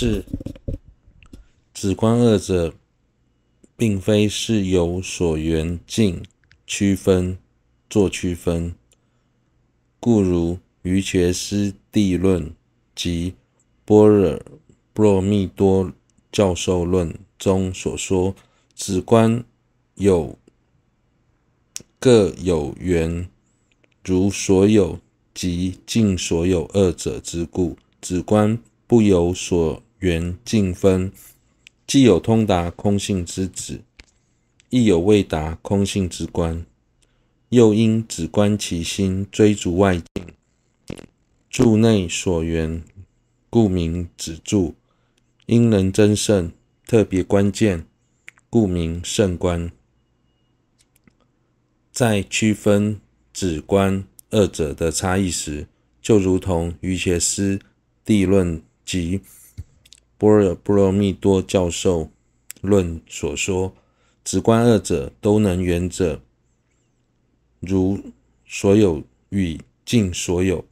是止观二者，并非是由所缘境区分做区分，故如瑜伽师地论及般若波罗蜜多教授论中所说，止观有各有缘，如所有及尽所有二者之故。止观不由所缘境分，既有通达空性之子，亦有未达空性之观。又因只观其心追逐外境，住内所缘，故名止住。因能真胜，特别关键，故名胜观。在区分止观二者的差异时，就如同瑜伽师地论及波若波罗蜜多教授论所说，止观二者都能缘者，如所有与尽所有。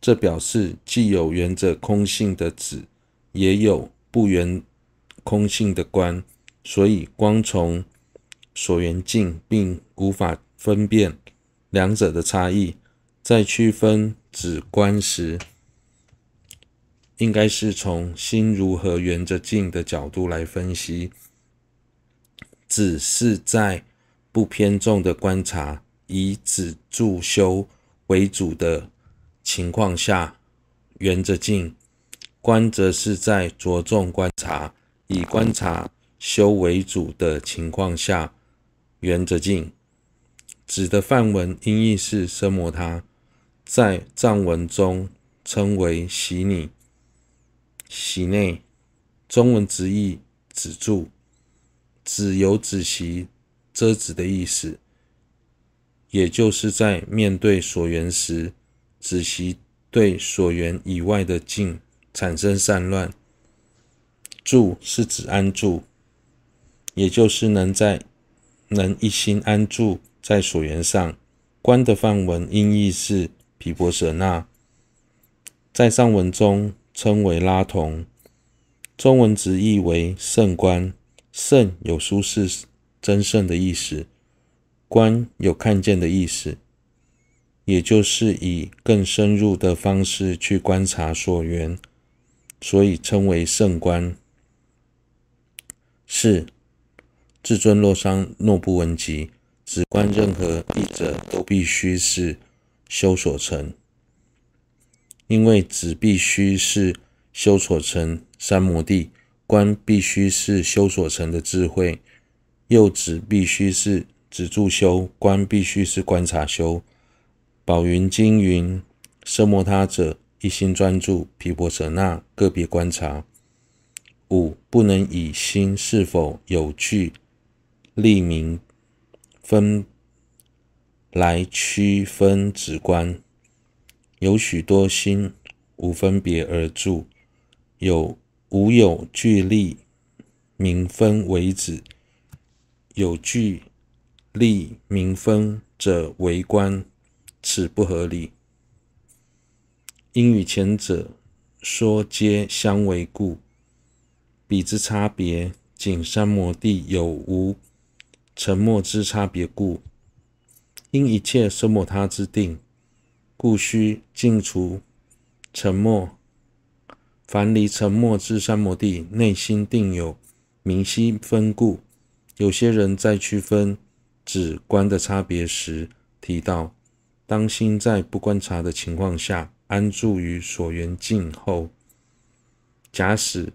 这表示既有缘者空性的止，也有不缘空性的观，所以光从所缘境，并无法分辨两者的差异。在区分指观时，应该是从心如何圆着镜的角度来分析。只是在不偏重的观察，以止住修为主的情况下，圆着镜；观则是在着重观察，以观察修为主的情况下，圆着境。止的梵文音译是奢摩他，在藏文中称为息拟、喜内，中文直译止住。止有止息、遮止的意思，也就是在面对所缘时，止息对所缘以外的境产生散乱。住是指安住，也就是能在能一心安住。在所缘上，观的梵文音译是毗婆舍那，在上文中称为拉同，中文直译为胜观。胜有舒适、真胜的意思，观有看见的意思，也就是以更深入的方式去观察所缘，所以称为胜观。四，至尊洛桑诺布文集。只观任何一者都必须是修所成，因为止必须是修所成三摩地，观必须是修所成的智慧，又止必须是止住修，观必须是观察修。宝云经云：奢摩他者，一心专注，毗婆舍那个别观察。五，不能以心是否有具利名分来区分止观，有许多心无分别而住，有无有具利名分为止，有具利名分者为观，此不合理。因与前者说皆相违故，彼之差别仅三摩地有无。沉默之差别故，因一切生摩他之定，故须尽除沉默。凡离沉默之三摩地，内心定有明晰分故。有些人在区分止观的差别时，提到当心在不观察的情况下安住于所缘境后，假使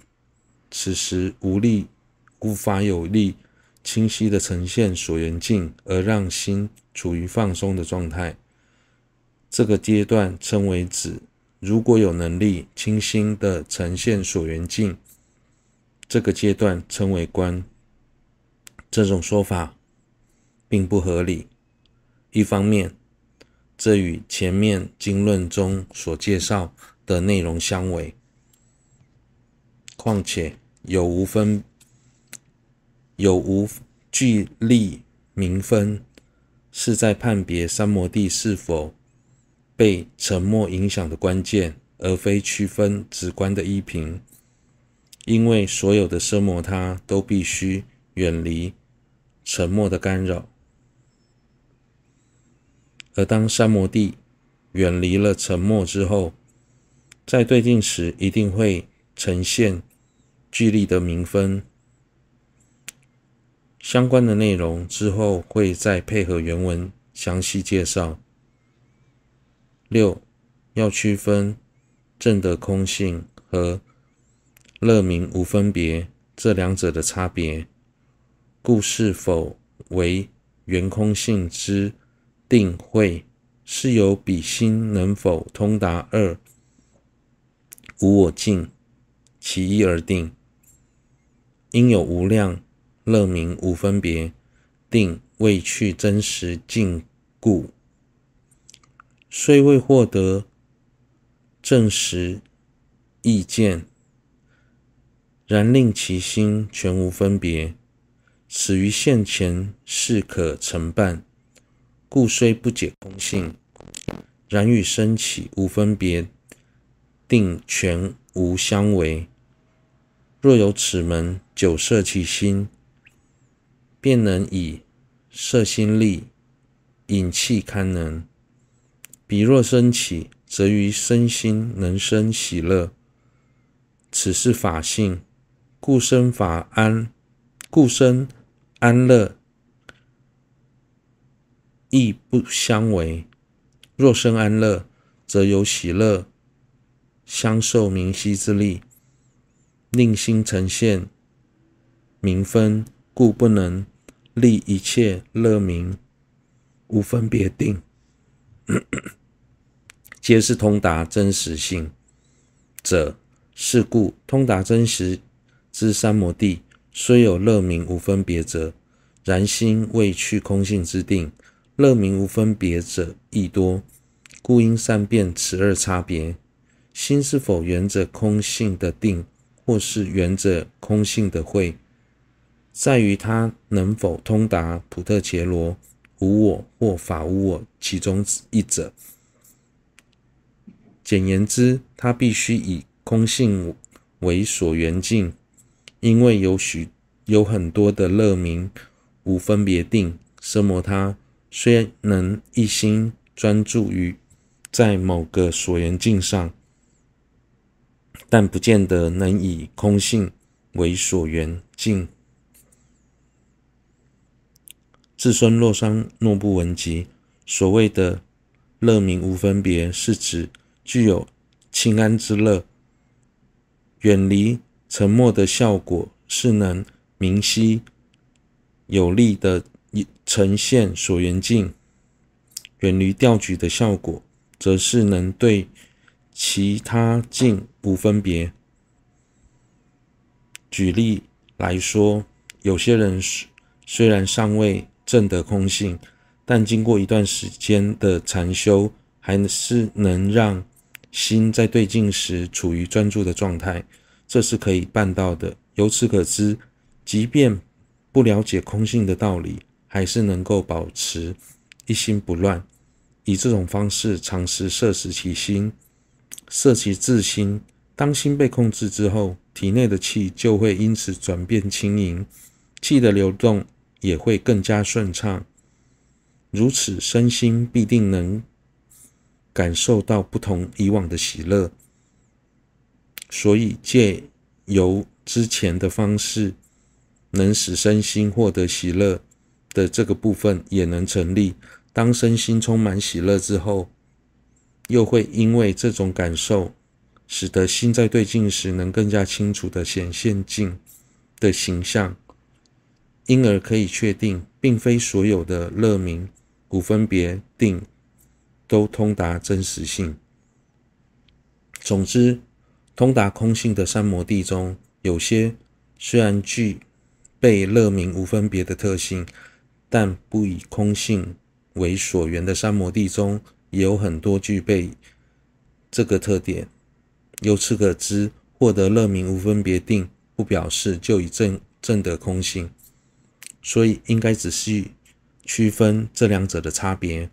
此时无力，无法有力。清晰地呈现所缘境，而让心处于放松的状态，这个阶段称为止。如果有能力清晰地呈现所缘境，这个阶段称为观。这种说法并不合理。一方面，这与前面经论中所介绍的内容相违；况且有无分。有无具利名分，是在判别三摩地是否被沉默影响的关键，而非区分直观的依凭。因为所有的奢摩他都必须远离沉默的干扰，而当三摩地远离了沉默之后，在对境时一定会呈现具力的明分。相关的内容之后会再配合原文详细介绍。六，要区分正的空性和乐明无分别这两者的差别，故是否为圆空性之定慧，是由彼心能否通达二无我境其一而定，应有无量。乐明无分别定未去真实境故，虽未获得证实意见，然令其心全无分别，此于现前是可成办。故虽不解空性，然与生起无分别定全无相违。若有此门，久摄其心。便能以摄心力引气堪能，彼若生起，则于身心能生喜乐。此是法性，故生法安，故生安乐亦不相违。若生安乐，则有喜乐相受明晰之力，令心呈现明分，故不能。立一切乐明无分别定，皆是通达真实性者。是故通达真实之三摩地，虽有乐明无分别者，然心未去空性之定，乐明无分别者亦多。故应善辨此二差别：心是否缘着空性的定，或是缘着空性的慧？在于他能否通达普特伽罗无我或法无我其中一者。简言之，他必须以空性为所缘境，因为有许有很多的乐明无分别定，奢摩他虽能一心专注于在某个所缘境上，但不见得能以空性为所缘境。自孙洛桑诺布文集所谓的乐明无分别，是指具有清安之乐，远离沉默的效果是能明晰有力的呈现所缘境；远离调举的效果，则是能对其他境无分别。举例来说，有些人虽然尚未证得空性，但经过一段时间的禅修，还是能让心在对境时处于专注的状态，这是可以办到的。由此可知，即便不了解空性的道理，还是能够保持一心不乱。以这种方式长时摄持其心，摄其自心。当心被控制之后，体内的气就会因此转变轻盈，气的流动。也会更加顺畅，如此身心必定能感受到不同以往的喜乐。所以借由之前的方式，能使身心获得喜乐的这个部分也能成立。当身心充满喜乐之后，又会因为这种感受，使得心在对境时能更加清楚地显现境的形象。因而可以确定，并非所有的乐明无分别定都通达真实性。总之，通达空性的三摩地中，有些虽然具备乐明无分别的特性，但不以空性为所缘的三摩地中，也有很多具备这个特点。由此可知，获得乐明无分别定，不表示就已证证得空性。所以应该仔细区分这两者的差别。